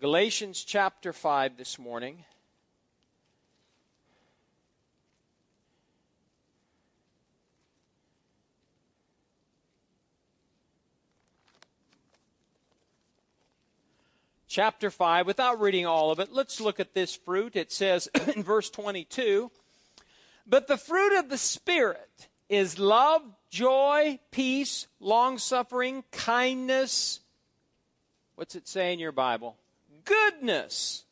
Galatians chapter 5 this morning. chapter 5, without reading all of it, let's look at this fruit. It says in verse 22 But the fruit of the Spirit is love, joy, peace, long suffering, kindness. What's it say in your Bible? Goodness,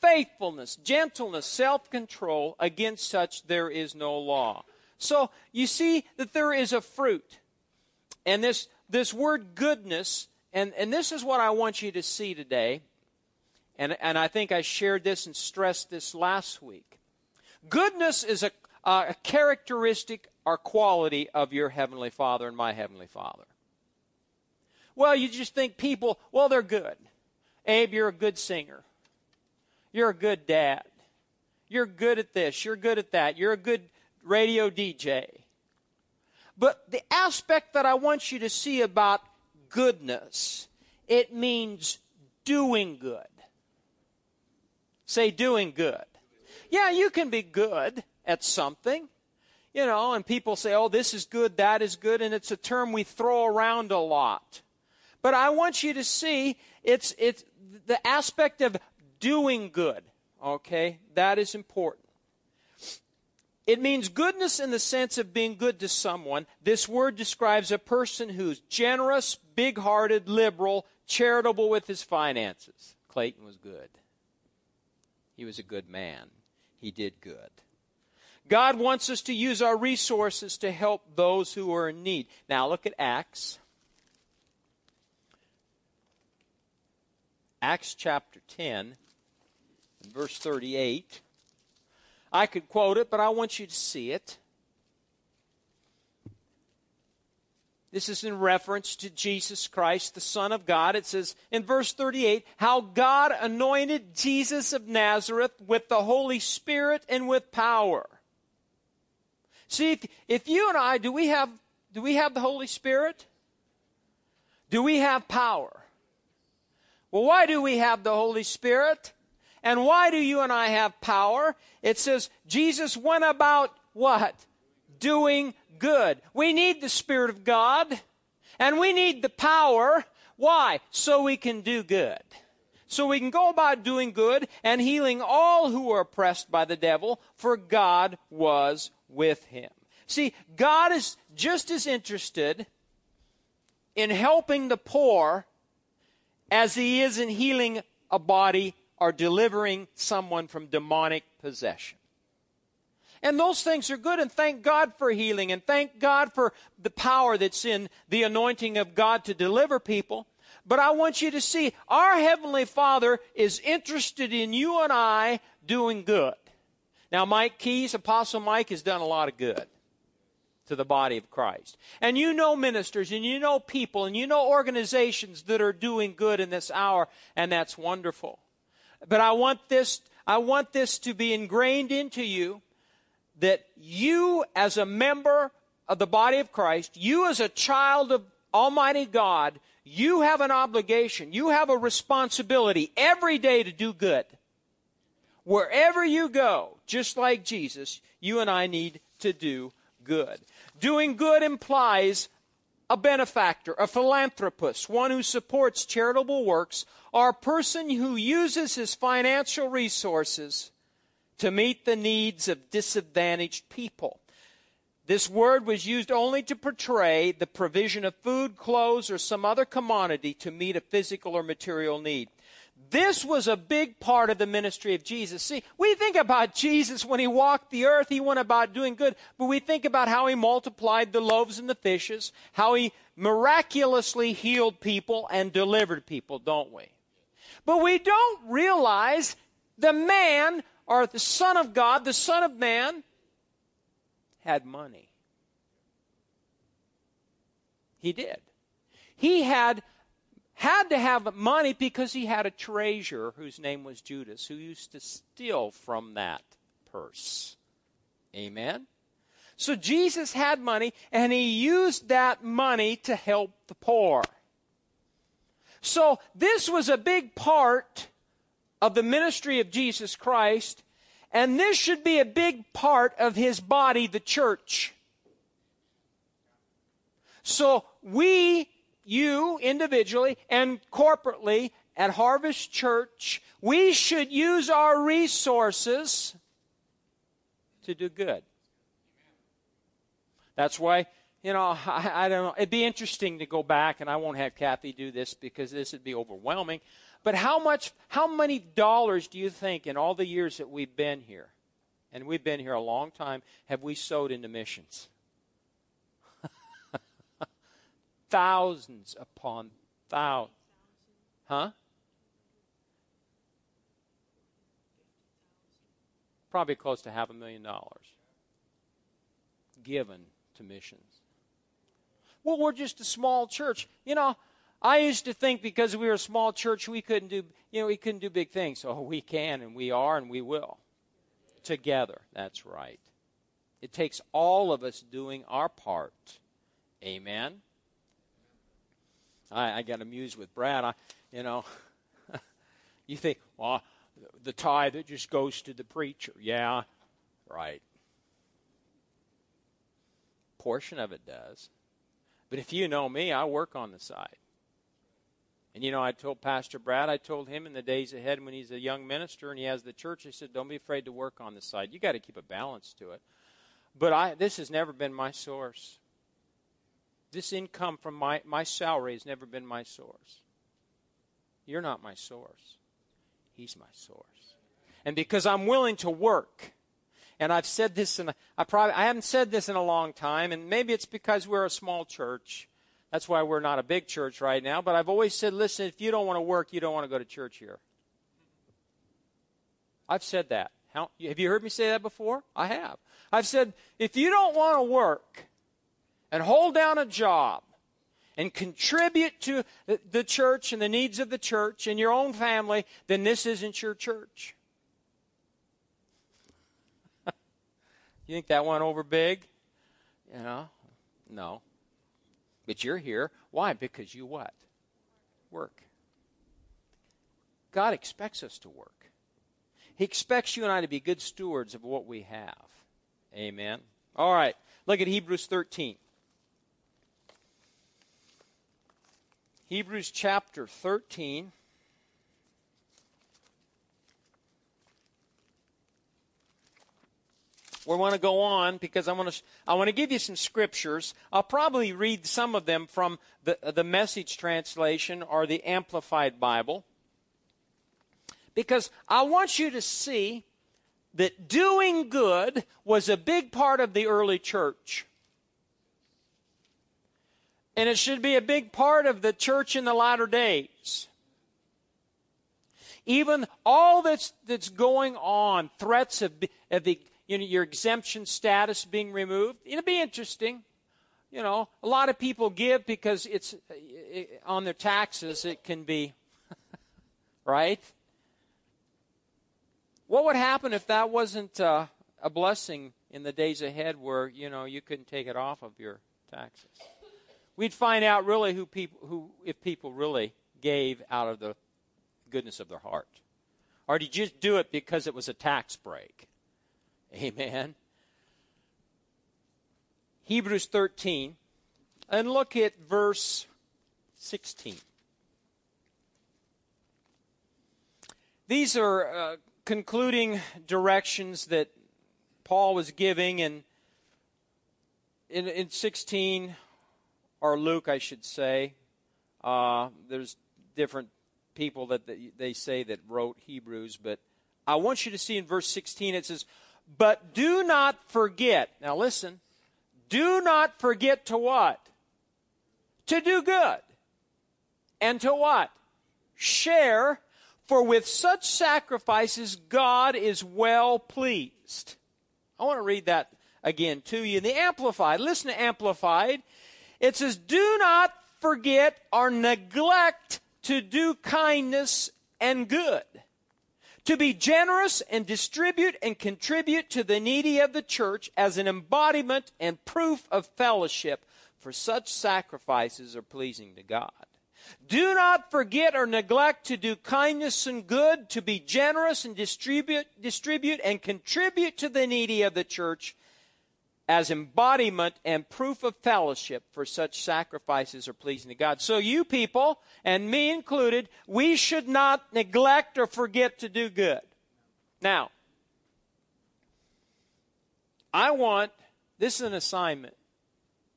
faithfulness, gentleness, self control. Against such there is no law. So you see that there is a fruit. And this, this word goodness and, and this is what I want you to see today. And, and I think I shared this and stressed this last week. Goodness is a, a characteristic or quality of your Heavenly Father and my Heavenly Father. Well, you just think people, well, they're good. Abe, you're a good singer. You're a good dad. You're good at this. You're good at that. You're a good radio DJ. But the aspect that I want you to see about goodness, it means doing good. Say, doing good. Yeah, you can be good at something, you know, and people say, oh, this is good, that is good, and it's a term we throw around a lot. But I want you to see it's, it's the aspect of doing good, okay? That is important. It means goodness in the sense of being good to someone. This word describes a person who's generous, big hearted, liberal, charitable with his finances. Clayton was good. He was a good man. He did good. God wants us to use our resources to help those who are in need. Now look at Acts. Acts chapter 10, verse 38. I could quote it, but I want you to see it. This is in reference to Jesus Christ, the Son of God. It says in verse 38 how God anointed Jesus of Nazareth with the Holy Spirit and with power. See, if, if you and I, do we have do we have the Holy Spirit? Do we have power? Well, why do we have the Holy Spirit? And why do you and I have power? It says Jesus went about what? Doing good. We need the Spirit of God and we need the power. Why? So we can do good. So we can go about doing good and healing all who are oppressed by the devil, for God was with him. See, God is just as interested in helping the poor as he is in healing a body or delivering someone from demonic possession. And those things are good, and thank God for healing, and thank God for the power that's in the anointing of God to deliver people. But I want you to see our Heavenly Father is interested in you and I doing good. Now, Mike Keyes, Apostle Mike, has done a lot of good to the body of Christ. And you know ministers, and you know people, and you know organizations that are doing good in this hour, and that's wonderful. But I want this, I want this to be ingrained into you that you as a member of the body of Christ, you as a child of Almighty God, you have an obligation, you have a responsibility every day to do good. Wherever you go, just like Jesus, you and I need to do good. Doing good implies a benefactor, a philanthropist, one who supports charitable works, or a person who uses his financial resources to meet the needs of disadvantaged people. This word was used only to portray the provision of food, clothes, or some other commodity to meet a physical or material need. This was a big part of the ministry of Jesus. See, we think about Jesus when he walked the earth, he went about doing good, but we think about how he multiplied the loaves and the fishes, how he miraculously healed people and delivered people, don't we? But we don't realize the man or the Son of God, the Son of Man, had money. He did. He had had to have money because he had a treasurer whose name was Judas who used to steal from that purse. Amen? So Jesus had money and he used that money to help the poor. So this was a big part of the ministry of Jesus Christ, and this should be a big part of his body, the church. So we, you individually and corporately at Harvest Church, we should use our resources to do good. That's why, you know, I, I, don't know. It'd be interesting to go back, and I won't have Kathy do this because this would be overwhelming. But how much, how many dollars do you think in all the years that we've been here, and we've been here a long time, have we sowed into missions? Thousands upon thousands. Huh? Probably close to half a million dollars given to missions. Well, we're just a small church. You know, I used to think because we were a small church, we couldn't do, you know, we couldn't do big things. Oh, we can, and we are, and we will. Together. That's right. It takes all of us doing our part. Amen. I, I got amused with Brad. I, you know, you think, well, the tithe that just goes to the preacher. Yeah, right. Portion of it does. But if you know me, I work on the side. And you know, I told Pastor Brad, I told him in the days ahead when he's a young minister and he has the church, I said, don't be afraid to work on the side. You got to keep a balance to it. But I, this has never been my source. This income from my, my salary has never been my source. You're not my source. He's my source. And because I'm willing to work, and I've said this in a, I probably I haven't said this in a long time, and maybe it's because we're a small church. That's why we're not a big church right now. But I've always said, listen, if you don't want to work, you don't want to go to church here. I've said that. How, have you heard me say that before? I have. I've said, if you don't want to work and hold down a job and contribute to the church and the needs of the church and your own family, then this isn't your church. you think that went over big? You know? No. But you're here. Why? Because you what? Work. God expects us to work. He expects you and I to be good stewards of what we have. Amen. All right. Look at Hebrews 13. Hebrews chapter 13. we want to go on because I want to I want to give you some scriptures. I'll probably read some of them from the the message translation or the amplified Bible. Because I want you to see that doing good was a big part of the early church. And it should be a big part of the church in the latter days. Even all that's, that's going on, threats of, of the you know, your exemption status being removed. It'll be interesting. You know, a lot of people give because it's it, on their taxes. It can be right. What would happen if that wasn't uh, a blessing in the days ahead, where you know you couldn't take it off of your taxes? We'd find out really who people who if people really gave out of the goodness of their heart, or did you just do it because it was a tax break? Amen. Hebrews 13, and look at verse 16. These are uh, concluding directions that Paul was giving, and in, in 16, or Luke, I should say, uh, there's different people that they say that wrote Hebrews, but I want you to see in verse 16 it says, but do not forget. Now listen. Do not forget to what? To do good. And to what? Share. For with such sacrifices, God is well pleased. I want to read that again to you. The Amplified. Listen to Amplified. It says, Do not forget or neglect to do kindness and good to be generous and distribute and contribute to the needy of the church as an embodiment and proof of fellowship, for such sacrifices are pleasing to God. Do not forget or neglect to do kindness and good, to be generous and distribute, distribute and contribute to the needy of the church as embodiment and proof of fellowship for such sacrifices are pleasing to God. So you people, and me included, we should not neglect or forget to do good. Now, I want, this is an assignment.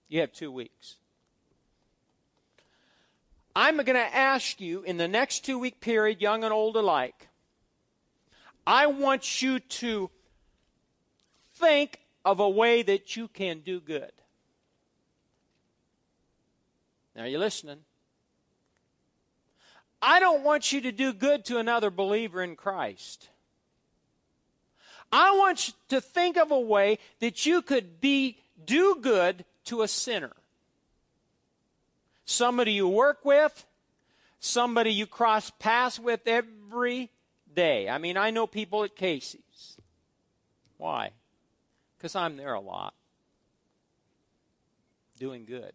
You have two weeks. I'm going to ask you in the next two week period, young and old alike, I want you to think of a way that you can do good. Now, are you listening? I don't want you to do good to another believer in Christ. I want you to think of a way that you could be do good to a sinner. Somebody you work with, somebody you cross paths with every day. I mean, I know people at Casey's. Why? Because I'm there a lot. Doing good.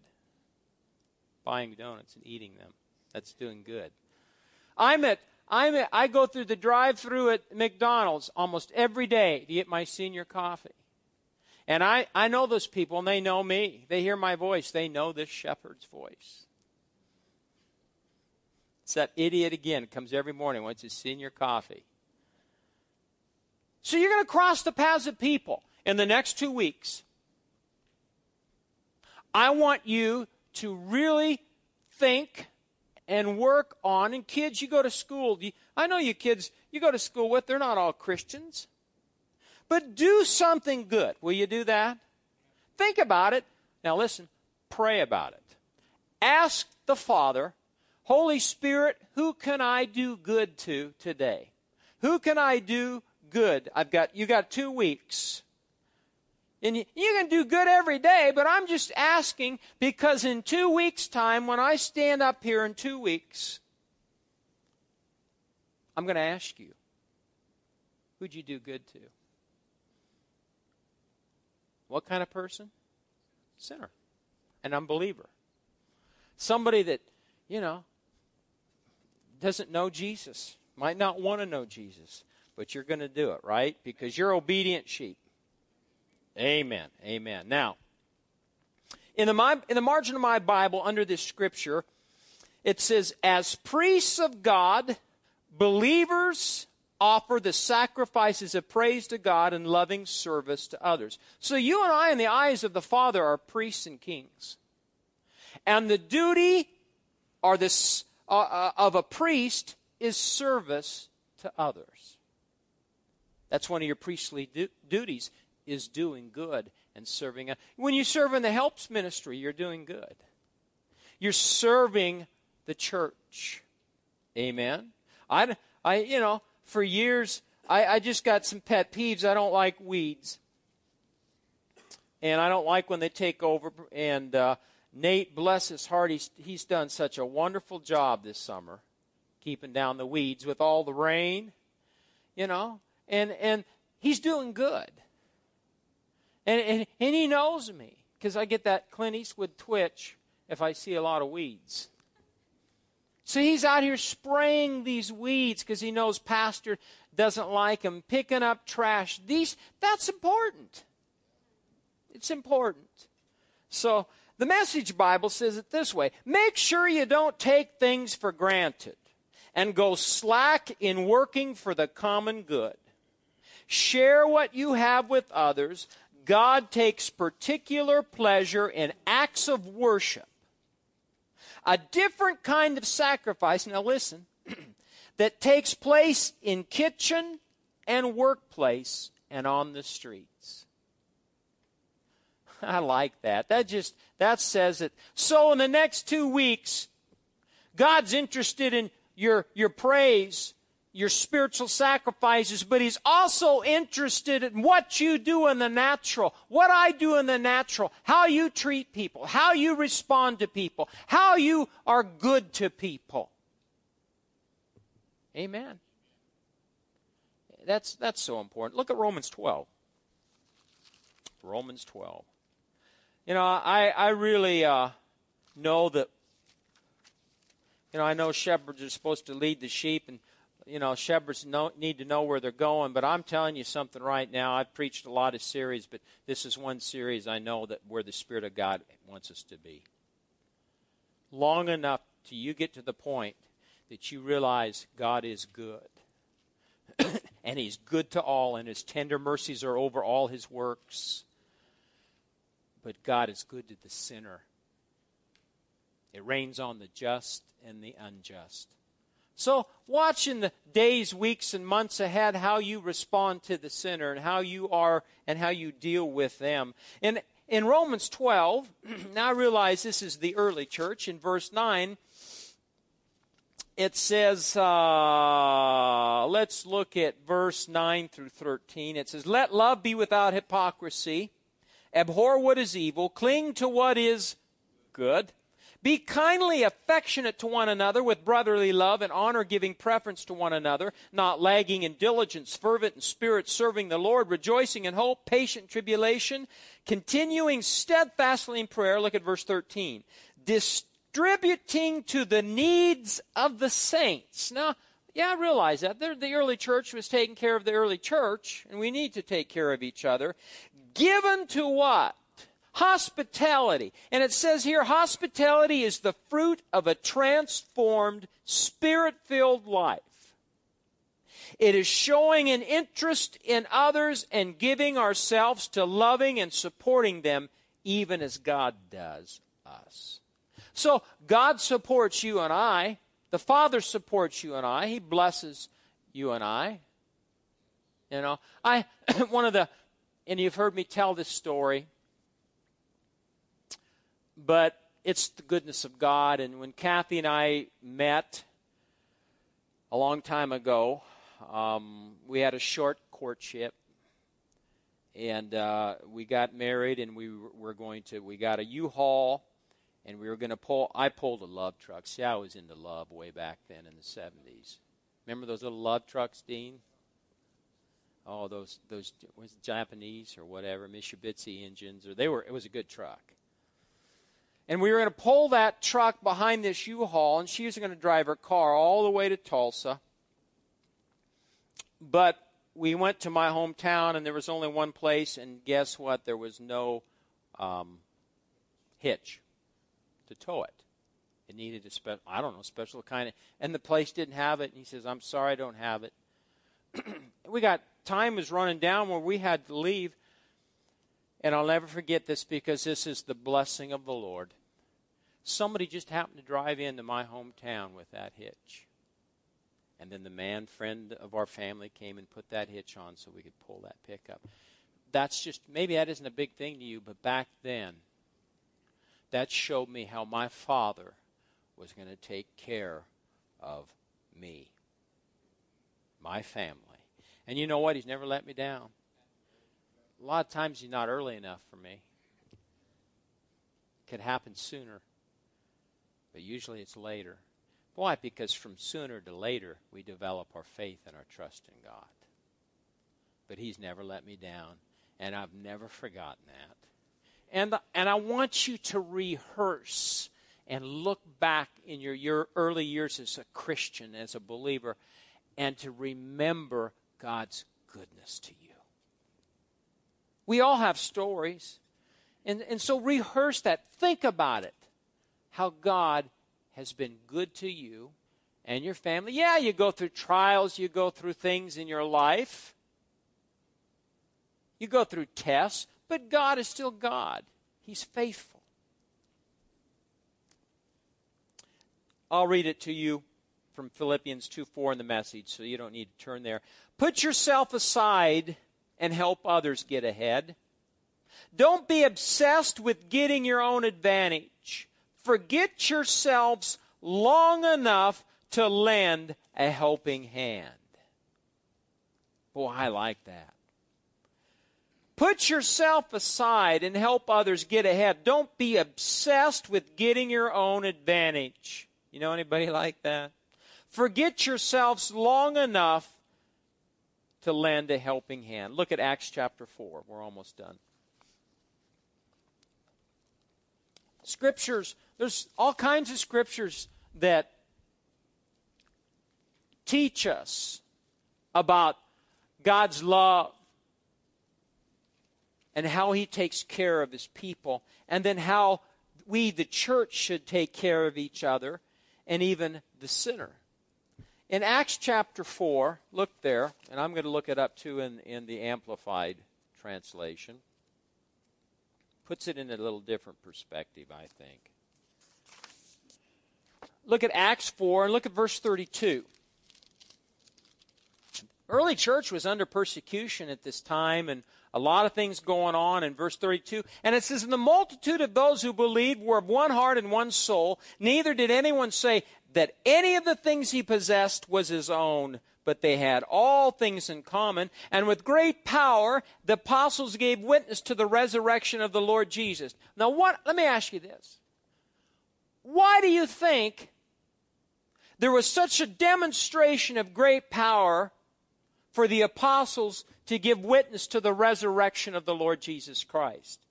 Buying donuts and eating them. That's doing good. I'm at I'm at, I go through the drive-through at McDonald's almost every day to get my senior coffee. And I, I know those people and they know me. They hear my voice. They know this shepherd's voice. It's that idiot again comes every morning wants his senior coffee. So you're going to cross the paths of people in the next two weeks, I want you to really think and work on. And kids, you go to school. I know you kids you go to school with, they're not all Christians. But do something good. Will you do that? Think about it. Now listen, pray about it. Ask the Father, Holy Spirit, who can I do good to today? Who can I do good? I've got you got 2 weeks. And you, you can do good every day, but I'm just asking because in two weeks' time, when I stand up here in two weeks, I'm going to ask you, who'd you do good to? What kind of person? Sinner. An unbeliever. Somebody that, you know, doesn't know Jesus, might not want to know Jesus, but you're going to do it, right? Because you're obedient sheep. Amen. Amen. Now, in the, in the margin of my Bible, under this scripture, it says, As priests of God, believers offer the sacrifices of praise to God and loving service to others. So you and I, in the eyes of the Father, are priests and kings. And the duty or this, uh, uh, of a priest is service to others. That's one of your priestly du- duties is doing good and serving. When you serve in the helps ministry, you're doing good. You're serving the church. Amen. I, I you know, for years, I, I just got some pet peeves. I don't like weeds. And I don't like when they take over. And uh, Nate, bless his heart, he's, he's done such a wonderful job this summer keeping down the weeds with all the rain, you know. And, and he's doing good. And, and, and he knows me because I get that Clint Eastwood twitch if I see a lot of weeds. So he's out here spraying these weeds because he knows Pastor doesn't like him, picking up trash. These that's important. It's important. So the message Bible says it this way make sure you don't take things for granted and go slack in working for the common good. Share what you have with others God takes particular pleasure in acts of worship. A different kind of sacrifice, now listen, that takes place in kitchen and workplace and on the streets. I like that. That just that says it. So in the next 2 weeks God's interested in your your praise your spiritual sacrifices, but he's also interested in what you do in the natural, what I do in the natural, how you treat people, how you respond to people, how you are good to people. Amen. That's that's so important. Look at Romans 12. Romans 12. You know, I I really uh, know that You know, I know shepherds are supposed to lead the sheep, and you know, shepherds know, need to know where they're going. But I'm telling you something right now. I've preached a lot of series, but this is one series I know that where the Spirit of God wants us to be. Long enough till you get to the point that you realize God is good. and He's good to all, and His tender mercies are over all His works. But God is good to the sinner. It rains on the just and the unjust. So, watch in the days, weeks, and months ahead how you respond to the sinner and how you are and how you deal with them. And in Romans 12, now I realize this is the early church. In verse 9, it says, uh, let's look at verse 9 through 13. It says, Let love be without hypocrisy, abhor what is evil, cling to what is good be kindly affectionate to one another with brotherly love and honor, giving preference to one another, not lagging in diligence, fervent in spirit, serving the Lord, rejoicing in hope, patient tribulation, continuing steadfastly in prayer. Look at verse 13. Distributing to the needs of the saints. Now, yeah, I realize that. the early church was taking care of the early church, and we need to take care of each other. Given to what? Hospitality. And it says here hospitality is the fruit of a transformed, spirit filled life. It is showing an interest in others and giving ourselves to loving and supporting them, even as God does us. So, God supports you and I. The Father supports you and I. He blesses you and I. You know, I, one of the, and you've heard me tell this story but it's the goodness of God. And when Kathy and I met a long time ago, um, we had a short courtship. And uh, we got married, and we were going to. We got a U-Haul, and we were going to pull. I pulled a LUV truck. See, I was into love way back then in the '70s. Remember those little LUV trucks, Dean? Oh, those those was Japanese or whatever Mitsubishi engines, or they were. It was a good truck. And we were going to pull that truck behind this U Haul, and she was going to drive her car all the way to Tulsa. But we went to my hometown, and there was only one place, and guess what? There was no um, hitch to tow it. It needed a special, I don't know, special kind of, and the place didn't have it. And he says, I'm sorry, I don't have it. we got, time was running down where we had to leave. And I'll never forget this because this is the blessing of the Lord. Somebody just happened to drive into my hometown with that hitch. And then the man friend of our family came and put that hitch on so we could pull that pickup. That's just, maybe that isn't a big thing to you, but back then, that showed me how my father was going to take care of me, my family. And you know what? He's never let me down. A lot of times you're not early enough for me. It could happen sooner, but usually it's later. Why? Because from sooner to later, we develop our faith and our trust in God. But He's never let me down, and I've never forgotten that. And, and I want you to rehearse and look back in your, your early years as a Christian, as a believer, and to remember God's goodness to you. We all have stories. And, and so rehearse that. Think about it. How God has been good to you and your family. Yeah, you go through trials, you go through things in your life, you go through tests, but God is still God. He's faithful. I'll read it to you from Philippians 2 4 in the message, so you don't need to turn there. Put yourself aside and help others get ahead. Don't be obsessed with getting your own advantage. Forget yourselves long enough to lend a helping hand. Boy, I like that. Put yourself aside and help others get ahead. Don't be obsessed with getting your own advantage. You know anybody like that? Forget yourselves long enough to lend a helping hand. Look at Acts chapter 4. We're almost done. Scriptures, there's all kinds of scriptures that teach us about God's love and how He takes care of His people, and then how we, the church, should take care of each other and even the sinner. In Acts chapter 4, look there, and I'm going to look it up too in, in the Amplified translation. Puts it in a little different perspective, I think. Look at Acts 4 and look at verse 32. Early church was under persecution at this time, and a lot of things going on in verse 32. And it says, And the multitude of those who believed were of one heart and one soul. Neither did anyone say that any of the things he possessed was his own, but they had all things in common. And with great power, the apostles gave witness to the resurrection of the Lord Jesus. Now, what, let me ask you this. Why do you think there was such a demonstration of great power for the apostles to give witness to the resurrection of the Lord Jesus Christ.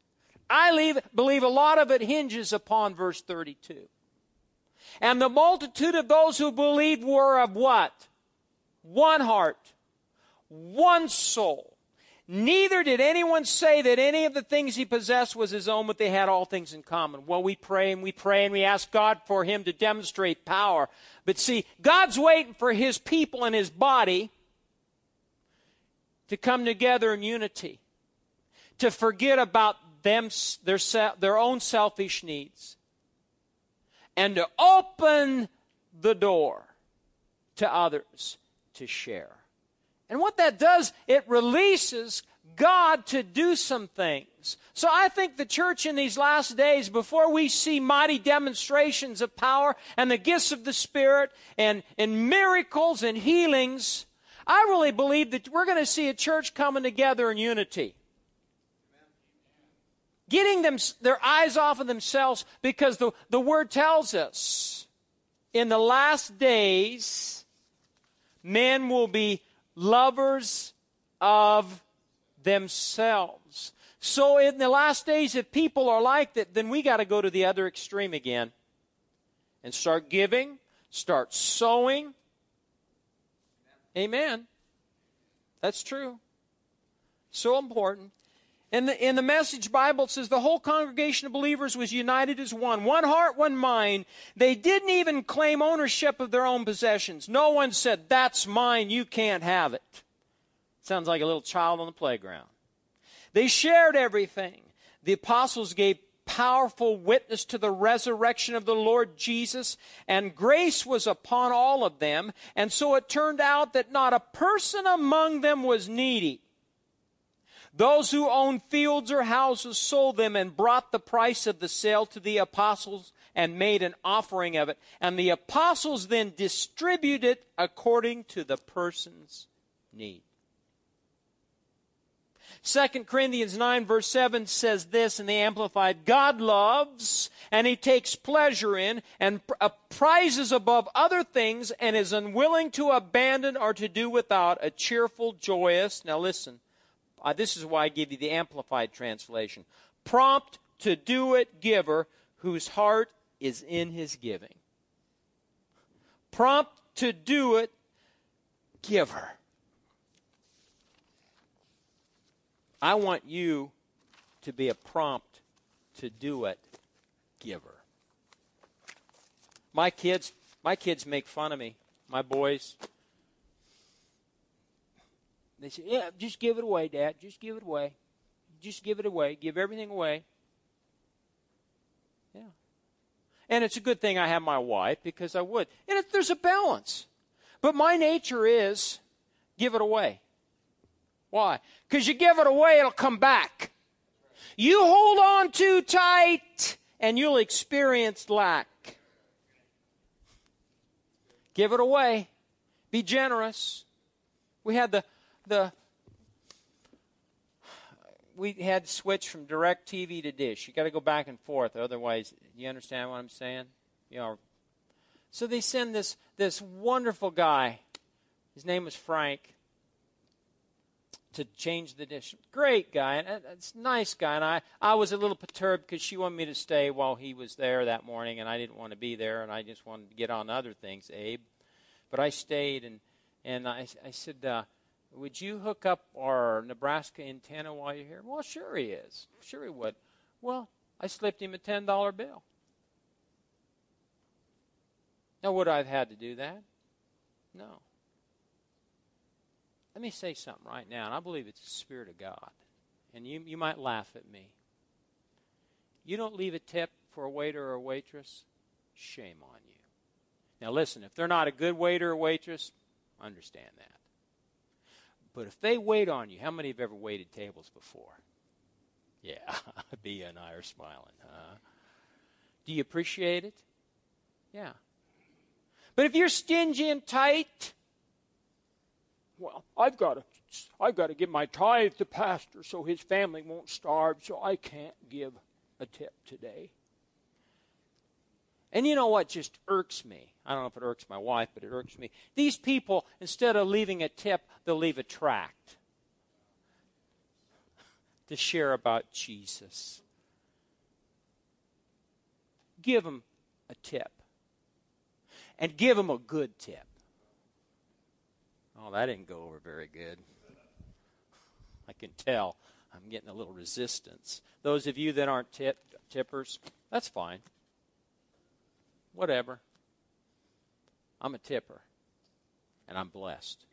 I leave, believe a lot of it hinges upon verse 32. And the multitude of those who believed were of what? One heart, one soul. Neither did anyone say that any of the things he possessed was his own, but they had all things in common. Well, we pray and we pray and we ask God for him to demonstrate power. But see, God's waiting for his people and his body to come together in unity, to forget about them, their, their own selfish needs, and to open the door to others to share. And what that does, it releases God to do some things. So I think the church in these last days, before we see mighty demonstrations of power and the gifts of the Spirit and, and miracles and healings, I really believe that we're going to see a church coming together in unity. Getting them their eyes off of themselves because the, the word tells us in the last days men will be lovers of themselves. So in the last days, if people are like that, then we got to go to the other extreme again and start giving, start sowing, Amen. That's true. So important. In the, in the message Bible, it says the whole congregation of believers was united as one, one heart, one mind. They didn't even claim ownership of their own possessions. No one said, That's mine, you can't have it. Sounds like a little child on the playground. They shared everything. The apostles gave powerful witness to the resurrection of the Lord Jesus, and grace was upon all of them. And so it turned out that not a person among them was needy. Those who owned fields or houses sold them and brought the price of the sale to the apostles and made an offering of it. And the apostles then distributed it according to the person's need. 2 Corinthians 9, verse 7 says this in the Amplified God loves and he takes pleasure in and uh, prizes above other things and is unwilling to abandon or to do without a cheerful, joyous. Now listen, uh, this is why I give you the Amplified translation. Prompt to do it giver whose heart is in his giving. Prompt to do it giver. I want you to be a prompt to do it giver. My kids, my kids make fun of me. My boys. They say, "Yeah, just give it away, Dad. Just give it away. Just give it away. Give everything away." Yeah. And it's a good thing I have my wife because I would. And there's a balance. But my nature is give it away. Why? Because you give it away, it'll come back. You hold on too tight, and you'll experience lack. Give it away. Be generous. We had the the we had to switch from DirecTV to dish. You got to go back and forth, otherwise, you understand what I'm saying? You know. So they send this this wonderful guy. His name was Frank to change the dish. Great guy, and it's nice guy. And I, I was a little perturbed because she wanted me to stay while he was there that morning, and I didn't want to be there, and I just wanted to get on other things, Abe. But I stayed and and I, I said, uh, "Would you hook up our Nebraska antenna while you're here?" Well, sure he is. Sure he would. Well, I slipped him a ten dollar bill. Now, would I have had to do that? No. Let me say something right now, and I believe it's the Spirit of God. And you, you might laugh at me. You don't leave a tip for a waiter or a waitress, shame on you. Now, listen, if they're not a good waiter or waitress, understand that. But if they wait on you, how many have ever waited tables before? Yeah, Bia and I are smiling. Huh? Do you appreciate it? Yeah. But if you're stingy and tight, well, I've got to I've got to give my tithe to pastor so his family won't starve, so I can't give a tip today. And you know what just irks me? I don't know if it irks my wife, but it irks me. These people, instead of leaving a tip, they'll leave a tract to share about Jesus. Give them a tip. And give them a good tip. Oh, that didn't go over very good. I can tell I'm getting a little resistance. Those of you that aren't tip, tippers, that's fine. Whatever. I'm a tipper, and I'm blessed.